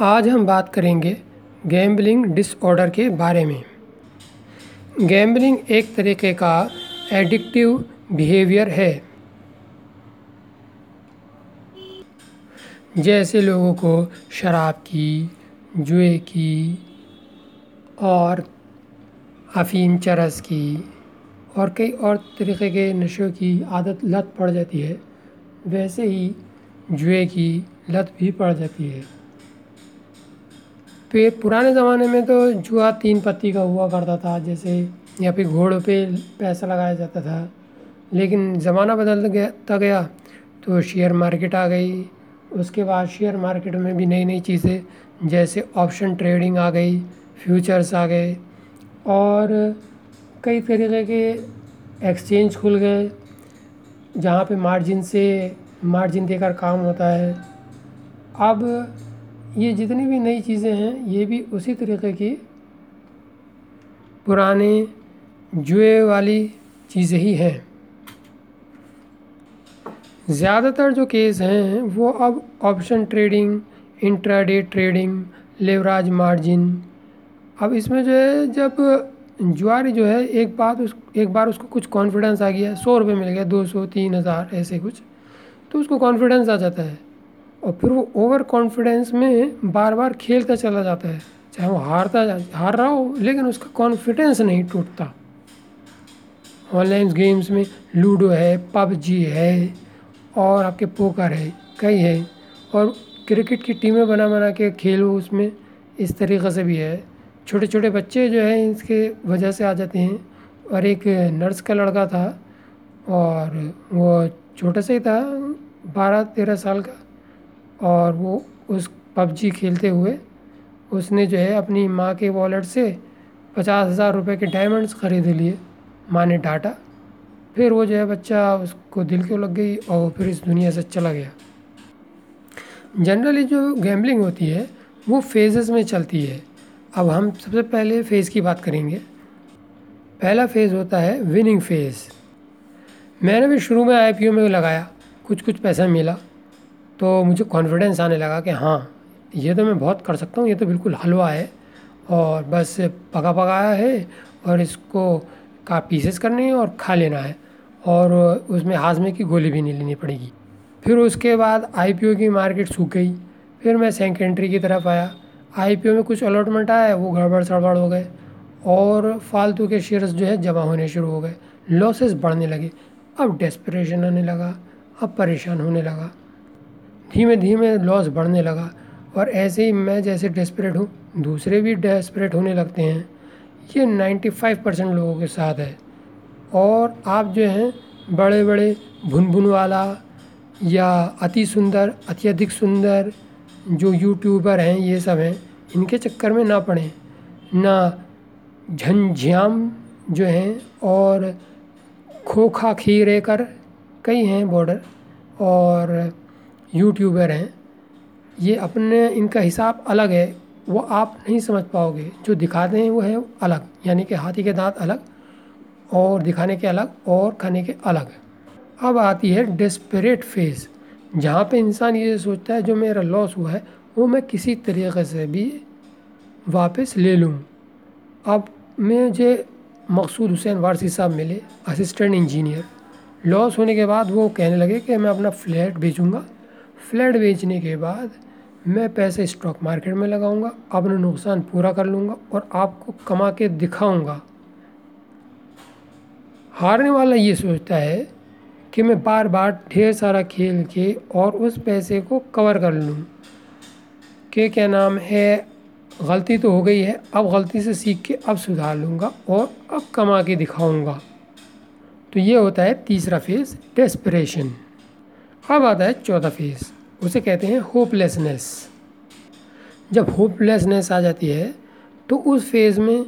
आज हम बात करेंगे गैम्बलिंग डिसऑर्डर के बारे में। गैम्बलिंग एक तरीके का एडिक्टिव बिहेवियर है। जैसे लोगों को शराब की, जुए की और अफीम, चरस की और कई और तरीके के नशों की आदत लत पड़ जाती है, वैसे ही जुए की लत भी पड़ जाती है। पे पुराने ज़माने में तो जुआ तीन पत्ती का हुआ करता था, जैसे या फिर घोड़ों पे पैसा लगाया जाता था। लेकिन ज़माना बदलता गया तो शेयर मार्केट आ गई। उसके बाद शेयर मार्केट में भी नई नई चीज़ें, जैसे ऑप्शन ट्रेडिंग आ गई, फ्यूचर्स आ गए, और कई तरीके के एक्सचेंज खुल गए, जहाँ पे मार्जिन से, मार्जिन देकर काम होता है। अब ये जितनी भी नई चीज़ें हैं, ये भी उसी तरीके की पुराने जुए वाली चीज़ें ही हैं। ज़्यादातर जो केस हैं, वो अब option trading, intraday trading, leverage margin. अब इसमें जो है, जब जुआरी जो है, एक बात उस, एक बार उसको कुछ कॉन्फिडेंस आ गया, सौ रुपये मिल गया, दो सौ, तीन हज़ार, ऐसे कुछ तो उसको कॉन्फिडेंस आ जाता है। और फिर वो ओवर कॉन्फिडेंस में बार बार खेलता चला जाता है। चाहे वो हारता हार रहा हो, लेकिन उसका कॉन्फिडेंस नहीं टूटता। ऑनलाइन गेम्स में लूडो है, पबजी है, और आपके पोकर है, कई है। और क्रिकेट की टीमें बना बना के खेलो उसमें इस तरीक़े से भी है। छोटे छोटे बच्चे जो है, इसके वजह से आ जाते हैं। और एक नर्स का लड़का था, और वो छोटा सा ही था, बारह, तेरह साल का। और वो उस पबजी खेलते हुए उसने जो है अपनी माँ के वॉलेट से पचास हज़ार रुपये के डायमंड्स ख़रीद लिए, माँ ने डांटा। फिर वो जो है बच्चा उसको दिल क्यों लग गई और फिर इस दुनिया से चला गया। जनरली जो गैम्बलिंग होती है, वो फेजेस में चलती है। अब हम सबसे पहले फ़ेज़ की बात करेंगे। पहला फ़ेज़ होता है विनिंग फ़ेज़ मैंने भी शुरू में IPO में लगाया कुछ कुछ पैसा मिला। तो मुझे कॉन्फिडेंस आने लगा कि हाँ ये तो मैं बहुत कर सकता हूँ, ये तो बिल्कुल हलवा है। और बस पका पकाया है और इसको का पीसेस करने हैं और खा लेना है। और उसमें हाजमे की गोली भी नहीं लेनी पड़ेगी। फिर उसके बाद आईपीओ की मार्केट सूख गई। फिर मैं सेकेंडरी की तरफ़ आया। आईपीओ में कुछ अलॉटमेंट आया, वो गड़बड़ सड़बड़ हो गए। और फालतू के शेयर्स जो है जमा होने शुरू हो गए। लॉसेस बढ़ने लगे। अब डेस्परेशन आने लगा, अब परेशान होने लगा। धीमे धीमे लॉस बढ़ने लगा और ऐसे ही मैं जैसे डेस्परेट हूँ, दूसरे भी डेस्परेट होने लगते हैं। ये 95 परसेंट लोगों के साथ है। और आप जो हैं बड़े बड़े भुन भुन वाला या अति सुंदर, अत्यधिक सुंदर जो यूट्यूबर हैं, ये सब हैं, इनके चक्कर में ना पड़ें, ना झंझाम जो हैं और खोखा खीरे कर कई हैं बॉर्डर और यूट्यूबर हैं, ये अपने, इनका हिसाब अलग है, वो आप नहीं समझ पाओगे। जो दिखाते हैं वो है अलग, यानी कि हाथी के दांत अलग और दिखाने के अलग और खाने के अलग। अब आती है डेस्परेट फ़ेज़ जहाँ पे इंसान ये सोचता है, जो मेरा लॉस हुआ है, वो मैं किसी तरीके से भी वापस ले लूँ। अब मुझे मकसूद हुसैन वारसी साहब मिले असिस्टेंट इंजीनियर लॉस होने के बाद वो कहने लगे कि मैं अपना फ्लैट बेचूँगा। फ्लैट बेचने के बाद मैं पैसे स्टॉक मार्केट में लगाऊँगा, अपना नुकसान पूरा कर लूँगा और आपको कमा के दिखाऊँगा। हारने वाला ये सोचता है कि मैं बार बार ढेर सारा खेल के और उस पैसे को कवर कर लूँ। के क्या नाम है? गलती तो हो गई है, अब गलती से सीख के अब सुधार लूँगा और अब कमा के दिखाऊँगा। तो ये होता है तीसरा फ़ेज़ डेस्परेशन अब आता है चौथा फ़ेज़। उसे कहते हैं होपलेसनेस जब होपलेसनेस आ जाती है तो उस फ़ेज़ में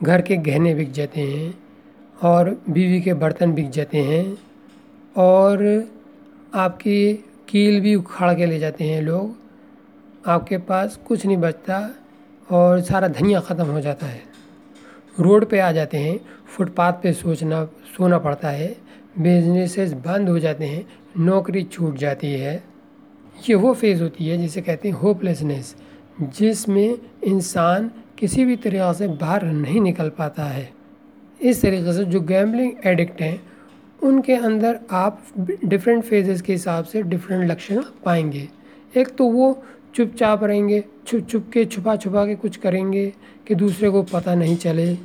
घर के गहने बिक जाते हैं और बीवी के बर्तन बिक जाते हैं और आपकी कील भी उखाड़ के ले जाते हैं लोग। आपके पास कुछ नहीं बचता और सारा धनिया ख़त्म हो जाता है। रोड पे आ जाते हैं, फुटपाथ पे सोचना, सोना पड़ता है बिजनेसेस बंद हो जाते हैं नौकरी छूट जाती है। ये वो फ़ेज़ होती है जिसे कहते हैं होपलेसनेस जिसमें इंसान किसी भी तरीक़ा से बाहर नहीं निकल पाता है। इस तरीके से जो गैम्बलिंग एडिक्ट हैं, उनके अंदर आप डिफरेंट फेजेस के हिसाब से डिफरेंट लक्षण पाएँगे। एक तो वो चुपचाप रहेंगे, छुप छुप के छुपा छुपा के कुछ करेंगे कि दूसरे को पता नहीं चले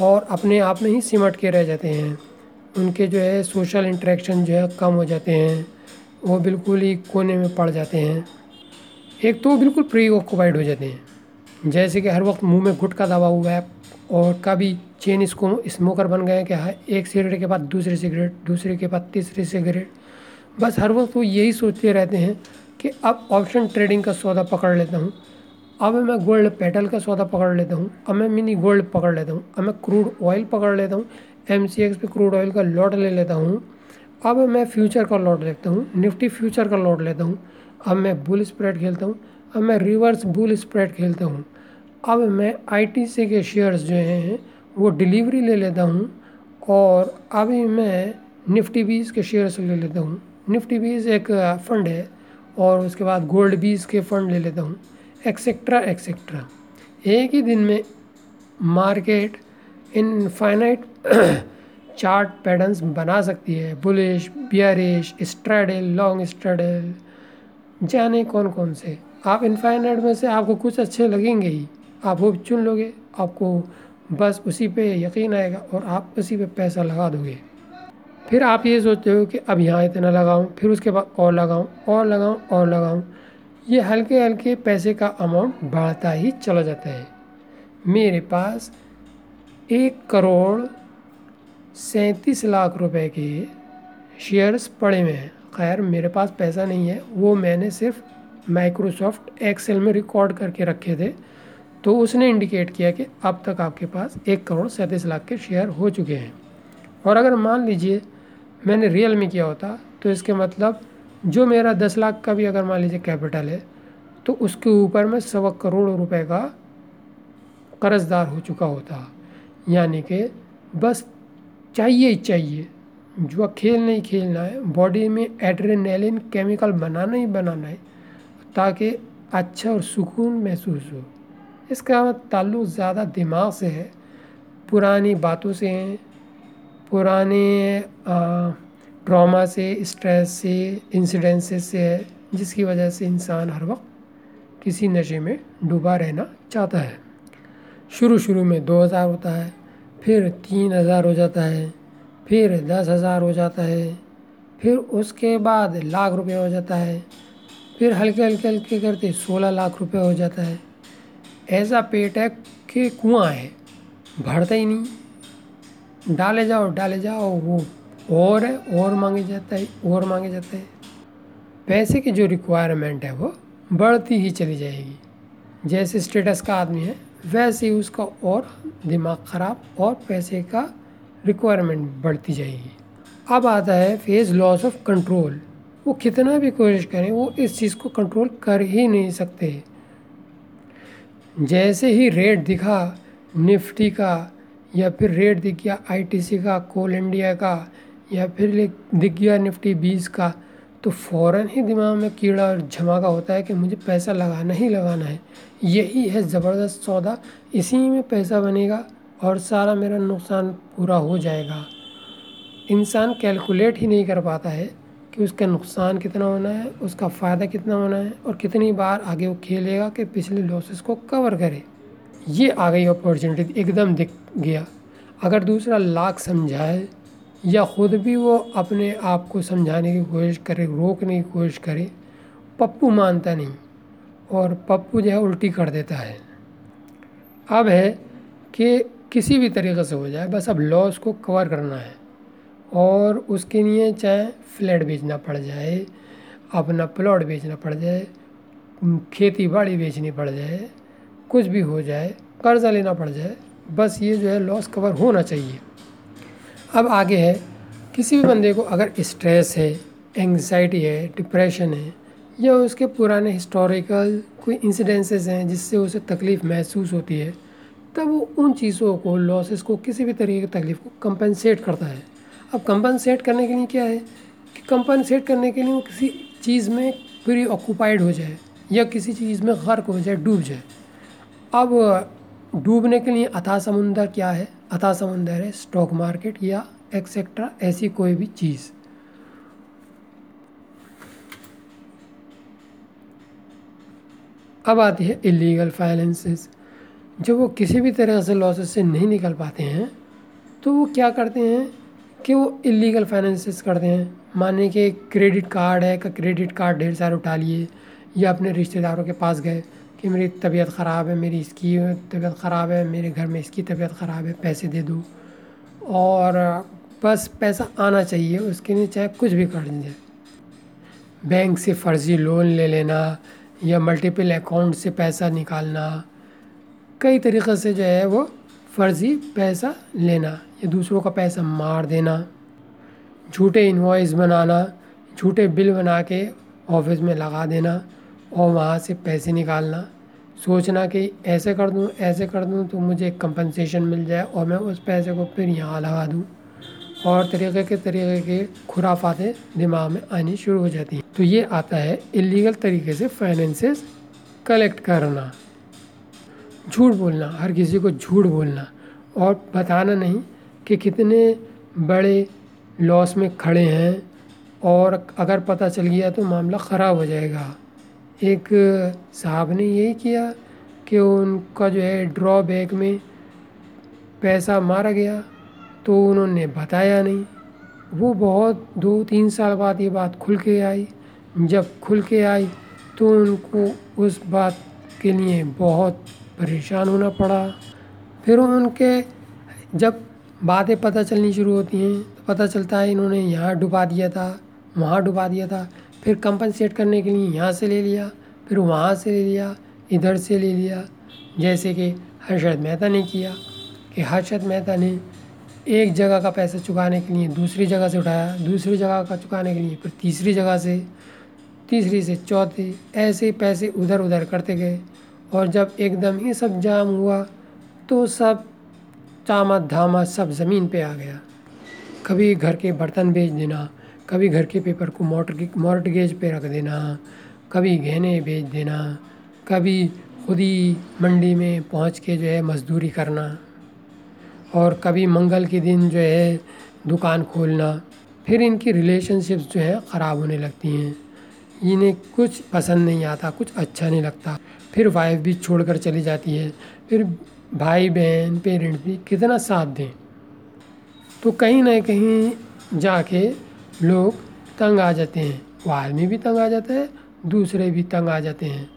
और अपने आप में ही सिमट के रह जाते हैं। उनके जो है सोशल इंटरेक्शन जो है कम हो जाते हैं। वो बिल्कुल ही कोने में पड़ जाते हैं। एक तो बिल्कुल प्री ऑक्यूपाइड हो जाते हैं। जैसे कि हर वक्त मुँह में गुटका दबा हुआ है और कभी चेन इसको स्मोकर बन गए कि हाँ एक सिगरेट के बाद दूसरी सिगरेट दूसरे के बाद तीसरी सिगरेट बस हर वक्त वो यही सोचते रहते हैं कि अब ऑप्शन ट्रेडिंग का सौदा पकड़ लेता हूँ। अब मैं गोल्ड पेटल का सौदा पकड़ लेता हूँ। अब मैं मिनी गोल्ड पकड़ लेता हूँ। अब मैं क्रूड ऑयल पकड़ लेता हूँ। एम सी एक्स पे क्रूड ऑयल का लॉट ले लेता हूँ। अब मैं फ्यूचर का लॉट लेता हूँ। निफ्टी फ्यूचर का लॉट लेता हूँ। अब मैं बुल स्प्रेड खेलता हूँ। अब मैं रिवर्स बुल स्प्रेड खेलता हूँ। अब मैं आई टी सी के शेयर्स जो हैं वो डिलीवरी ले लेता हूँ। और अभी मैं निफ्टी बीस के शेयर्स ले लेता हूँ। निफ्टी बीस एक फ़ंड है। और उसके बाद गोल्ड बीस के फ़ंड ले लेता हूँ। एक्सेट्रा एक्सेट्रा एक ही दिन में मार्केट इनफाइनाइट चार्ट पैटर्न्स बना सकती है। Bullish bearish straddle long straddle जाने कौन कौन से। आप इनफाइनाइट में से आपको कुछ अच्छे लगेंगे ही। आप वो चुन लोगे, आपको बस उसी पे यकीन आएगा और आप उसी पे पैसा लगा दोगे। फिर आप ये सोचते हो कि अब यहाँ इतना लगाऊँ, फिर उसके बाद और लगाऊँ और लगाऊँ और लगाऊँ। ये हल्के हल्के पैसे का अमाउंट बढ़ता ही चला जाता है। मेरे पास एक करोड़ सैंतीस लाख रुपए के शेयर्स पड़े हुए हैं। खैर, मेरे पास पैसा नहीं है। वो मैंने सिर्फ़ माइक्रोसॉफ्ट एक्सेल में रिकॉर्ड करके रखे थे। तो उसने इंडिकेट किया कि अब तक आपके पास एक करोड़ सैंतीस लाख के शेयर हो चुके हैं। और अगर मान लीजिए मैंने रियल में किया होता तो इसके मतलब जो मेरा दस लाख का भी अगर मान लीजिए कैपिटल है तो उसके ऊपर मैं सवा करोड़ रुपए का कर्जदार हो चुका होता। यानी कि बस चाहिए ही चाहिए। जो खेल नहीं खेलना है बॉडी में एड्रेनलिन केमिकल बनाना ही बनाना है, ताकि अच्छा और सुकून महसूस हो। इसका ताल्लुक ज़्यादा दिमाग से है, पुरानी बातों से हैं, पुराने ट्रॉमा से स्ट्रेस से इंसिडेंसेस से है, जिसकी वजह से इंसान हर वक्त किसी नशे में डूबा रहना चाहता है। शुरू शुरू में दो हज़ार होता है, फिर तीन हज़ार हो जाता है, फिर दस हज़ार हो जाता है, फिर उसके बाद लाख रुपये हो जाता है, फिर हल्के हल्के हल्के करते सोलह लाख रुपये हो जाता है। ऐसा पेट है कि कुआँ है, भरता ही नहीं। डाले जाओ डाले जाओ, वो और है, और मांगे जाता है, और मांगे जाते हैं। पैसे की जो रिक्वायरमेंट है वो बढ़ती ही चली जाएगी। जैसे स्टेटस का आदमी है वैसे ही उसका और दिमाग ख़राब और पैसे का रिक्वायरमेंट बढ़ती जाएगी। अब आता है फ़ेज़ लॉस ऑफ़ कंट्रोल वो कितना भी कोशिश करें, वो इस चीज़ को कंट्रोल कर ही नहीं सकते। जैसे ही रेट दिखा, निफ्टी का या फिर रेट दिख गया आईटीसी का कोल इंडिया का या फिर दिख गया निफ्टी बीस का तो फ़ौर ही दिमाग में कीड़ा और झमाका होता है कि मुझे पैसा लगाना ही लगाना है। यही है ज़बरदस्त सौदा। इसी में पैसा बनेगा और सारा मेरा नुकसान पूरा हो जाएगा। इंसान कैलकुलेट ही नहीं कर पाता है कि उसका नुकसान कितना होना है, उसका फ़ायदा कितना होना है और कितनी बार आगे वो खेलेगा कि पिछले लॉसेस को कवर करे। ये आ गई अपॉर्चुनिटी एकदम दिख गया। अगर दूसरा लाख समझाए या ख़ुद भी वो अपने आप को समझाने की कोशिश करे, रोकने की कोशिश करे, पप्पू मानता नहीं और पप्पू जो है उल्टी कर देता है। अब है कि किसी भी तरीक़े से हो जाए, बस अब लॉस को कवर करना है और उसके लिए चाहे फ्लैट बेचना पड़ जाए, अपना प्लॉट बेचना पड़ जाए, खेती बाड़ी बेचनी पड़ जाए, कुछ भी हो जाए, कर्ज़ा लेना पड़ जाए, बस ये जो है लॉस कवर होना चाहिए। अब आगे है, किसी भी बंदे को अगर स्ट्रेस है एंग्जाइटी है डिप्रेशन है, या उसके पुराने हिस्टोरिकल कोई इंसिडेंसेस हैं जिससे उसे तकलीफ़ महसूस होती है, तब वो उन चीज़ों को लॉसेस को किसी भी तरीके की तकलीफ़ को कंपनसेट करता है। अब कंपनसेट करने के लिए क्या है? कि कंपनसेट करने के लिए वो किसी चीज़ में पूरी ऑक्यूपाइड हो जाए, या किसी चीज़ में गर्क हो जाए, डूब जाए। अब डूबने के लिए अथा समुंदर क्या है? अथा समुंदर है स्टॉक मार्केट या एक्सेट्रा ऐसी कोई भी चीज़। अब आती है इलीगल फाइनेंसेस जब वो किसी भी तरह से लॉसेस से नहीं निकल पाते हैं तो वो क्या करते हैं कि वो इलीगल फाइनेंसेस करते हैं। माने कि क्रेडिट कार्ड है का क्रेडिट कार्ड ढेर सारे उठा लिए, या अपने रिश्तेदारों के पास गए। कि मेरी तबीयत ख़राब है, मेरी इसकी तबीयत ख़राब है, मेरे घर में इसकी तबीयत ख़राब है, पैसे दे दो। और बस पैसा आना चाहिए, उसके लिए चाहे कुछ भी कर दीजिए बैंक से फ़र्ज़ी लोन ले लेना या मल्टीपल अकाउंट से पैसा निकालना, कई तरीक़े से जो है वो फ़र्ज़ी पैसा लेना या दूसरों का पैसा मार देना, झूठे इन्वॉइस बनाना, झूठे बिल बना के ऑफ़िस में लगा देना और वहाँ से पैसे निकालना। सोचना कि ऐसे कर दूँ, ऐसे कर दूँ तो मुझे कंपनसेशन मिल जाए और मैं उस पैसे को फिर यहाँ लगा दूँ। और तरीक़े के तरीक़े के खुराफातें दिमाग में आनी शुरू हो जाती हैं। तो ये आता है इलीगल तरीके से फाइनेंसेस कलेक्ट करना। झूठ बोलना, हर किसी को झूठ बोलना। और बताना नहीं कि कितने बड़े लॉस में खड़े हैं और अगर पता चल गया तो मामला ख़राब हो जाएगा। एक, साहब ने यही किया कि उनका जो है ड्रॉबैक में पैसा मारा गया तो उन्होंने बताया नहीं। वो बहुत दो तीन साल बाद ये बात खुल के आई। जब खुल के आई तो उनको उस बात के लिए बहुत परेशान होना पड़ा। फिर उनके जब बातें पता चलनी शुरू होती हैं तो पता चलता है इन्होंने यहाँ डुबा दिया था, वहाँ डुबा दिया था। फिर कंपनसेट करने के लिए यहाँ से ले लिया, फिर वहाँ से ले लिया, इधर से ले लिया। जैसे कि हर्षद मेहता ने किया कि हर्षद मेहता ने एक जगह का पैसा चुकाने के लिए दूसरी जगह से उठाया, दूसरी जगह का चुकाने के लिए फिर तीसरी जगह से, तीसरी से चौथी, ऐसे पैसे उधर उधर करते गए। और जब एकदम ही सब जाम हुआ तो सब चामा धामा सब ज़मीन पे आ गया। कभी घर के बर्तन बेच देना कभी घर के पेपर को मॉर्टगेज पे रख देना, कभी गहने बेच देना, कभी खुद ही मंडी में पहुँच के जो है मज़दूरी करना, और कभी मंगल के दिन जो है दुकान खोलना, फिर इनकी रिलेशनशिप्स जो है ख़राब होने लगती हैं। इन्हें कुछ पसंद नहीं आता, कुछ अच्छा नहीं लगता। फिर वाइफ भी छोड़कर चली जाती है। फिर भाई बहन पेरेंट्स भी कितना साथ दें। तो कहीं ना कहीं जाके लोग तंग आ जाते हैं। वो आदमी भी तंग आ जाता है, दूसरे भी तंग आ जाते हैं।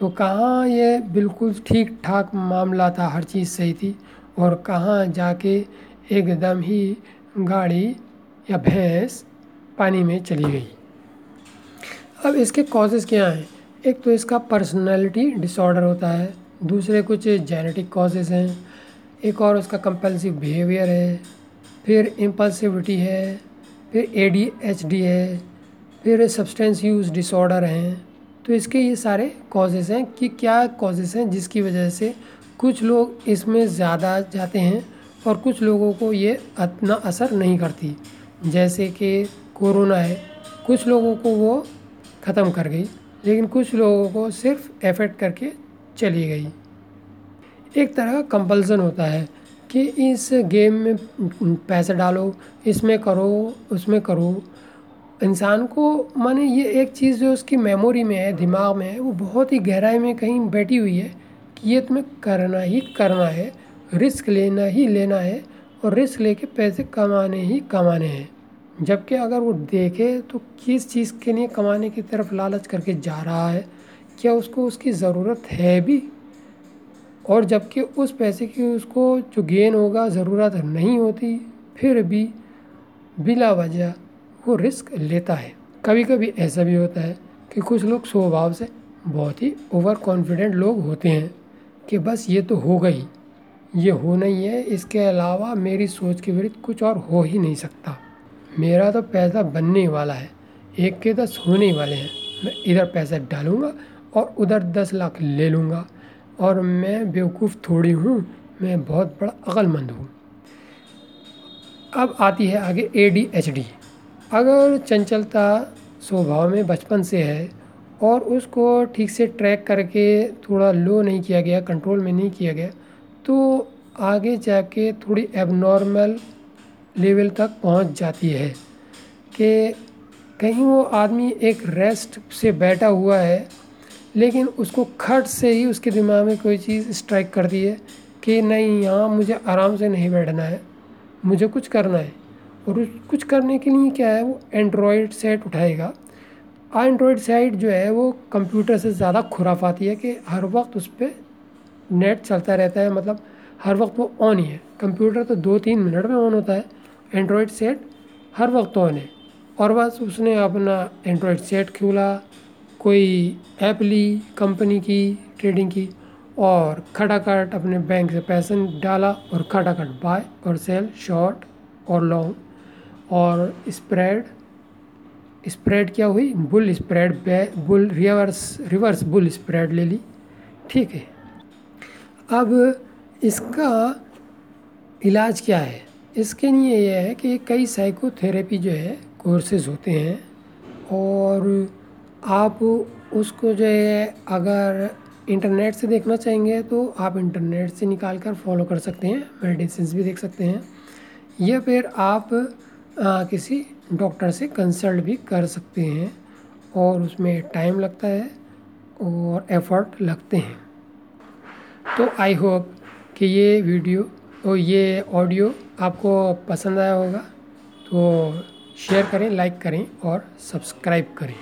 तो कहाँ ये बिल्कुल ठीक ठाक मामला था? हर चीज़ सही थी। और कहाँ जाके एकदम ही गाड़ी या भैंस पानी में चली गई? अब इसके कॉजेज़ क्या हैं? एक तो इसका पर्सनालिटी डिसऑर्डर होता है। दूसरे कुछ जेनेटिक कॉजेज़ हैं। एक और उसका कंपल्सिव बिहेवियर है। फिर इम्पल्सिविटी है। फिर ए डी एच डी है, फिर सब्सटेंस यूज़ डिसऑर्डर हैं तो इसके ये सारे कॉजेज़ हैं कि क्या कॉजेज़ हैं जिसकी वजह से कुछ लोग इसमें ज़्यादा जाते हैं और कुछ लोगों को ये इतना असर नहीं करती। जैसे कि कोरोना है, कुछ लोगों को वो ख़त्म कर गई, लेकिन कुछ लोगों को सिर्फ़ एफेक्ट करके चली गई। एक तरह का कंपल्सन होता है कि इस गेम में पैसे डालो, इसमें करो, उसमें करो। इंसान को, माने ये एक चीज़ जो उसकी मेमोरी में है, दिमाग में है, वो बहुत ही गहराई में कहीं बैठी हुई है कि ये तुम्हें करना ही करना है रिस्क लेना ही लेना है और रिस्क लेके पैसे कमाने ही कमाने हैं। जबकि अगर वो देखे तो किस चीज़ के लिए कमाने की तरफ़ लालच करके जा रहा है? क्या उसको उसकी ज़रूरत है भी? और जबकि उस पैसे की उसको जो गेन होगा, ज़रूरत नहीं होती, फिर भी बिला वजह वो रिस्क लेता है। कभी कभी ऐसा भी होता है कि कुछ लोग स्वभाव से बहुत ही ओवर कॉन्फिडेंट लोग होते हैं कि बस ये तो हो गई, ये हो नहीं है, इसके अलावा मेरी सोच के विरुद्ध कुछ और हो ही नहीं सकता। मेरा तो पैसा बनने वाला है, एक के दस होने वाले हैं। मैं इधर पैसा डालूँगा और उधर दस लाख ले लूँगा। और मैं बेवकूफ़ थोड़ी हूँ, मैं बहुत बड़ा अक्लमंद हूँ। अब आती है आगे ए डी एच डी अगर चंचलता स्वभाव में बचपन से है और उसको ठीक से ट्रैक करके थोड़ा लो नहीं किया गया कंट्रोल में नहीं किया गया तो आगे जाके थोड़ी एबनॉर्मल लेवल तक पहुँच जाती है कि कहीं वो आदमी एक रेस्ट से बैठा हुआ है लेकिन उसको खट से ही उसके दिमाग में कोई चीज़ स्ट्राइक करती है कि नहीं, यहाँ मुझे आराम से नहीं बैठना है, मुझे कुछ करना है। और उस कुछ करने के लिए क्या है, वो एंड्रॉयड सेट उठाएगा। एंड्रॉयड सेट जो है, वो कंप्यूटर से ज़्यादा खुराफाती है कि हर वक्त उस पर नेट चलता रहता है मतलब हर वक्त वो ऑन ही है। कंप्यूटर तो दो तीन मिनट में ऑन होता है एंड्रॉयड सेट हर वक्त ऑन है। और बस उसने अपना एंड्रॉयड सेट खोला कोई ऐप ली कंपनी की, ट्रेडिंग की और खटाखट अपने बैंक से पैसे डाला और खटाखट बाय और सेल शॉर्ट और लॉन्ग और स्प्रेड स्प्रेड क्या हुई? Bull spread bull reverse reverse bull spread ले ली। ठीक है। अब इसका इलाज क्या है? इसके लिए यह है कि कई साइकोथेरेपी जो है कोर्सेज होते हैं और आप उसको जो है अगर इंटरनेट से देखना चाहेंगे तो आप इंटरनेट से निकाल कर फॉलो कर सकते हैं मेडिसिन भी देख सकते हैं। या फिर आप आ, किसी डॉक्टर से कंसल्ट भी कर सकते हैं और उसमें टाइम लगता है और एफर्ट लगते हैं। तो आई होप कि ये वीडियो और ये ऑडियो आपको पसंद आया होगा तो शेयर करें लाइक करें और सब्सक्राइब करें।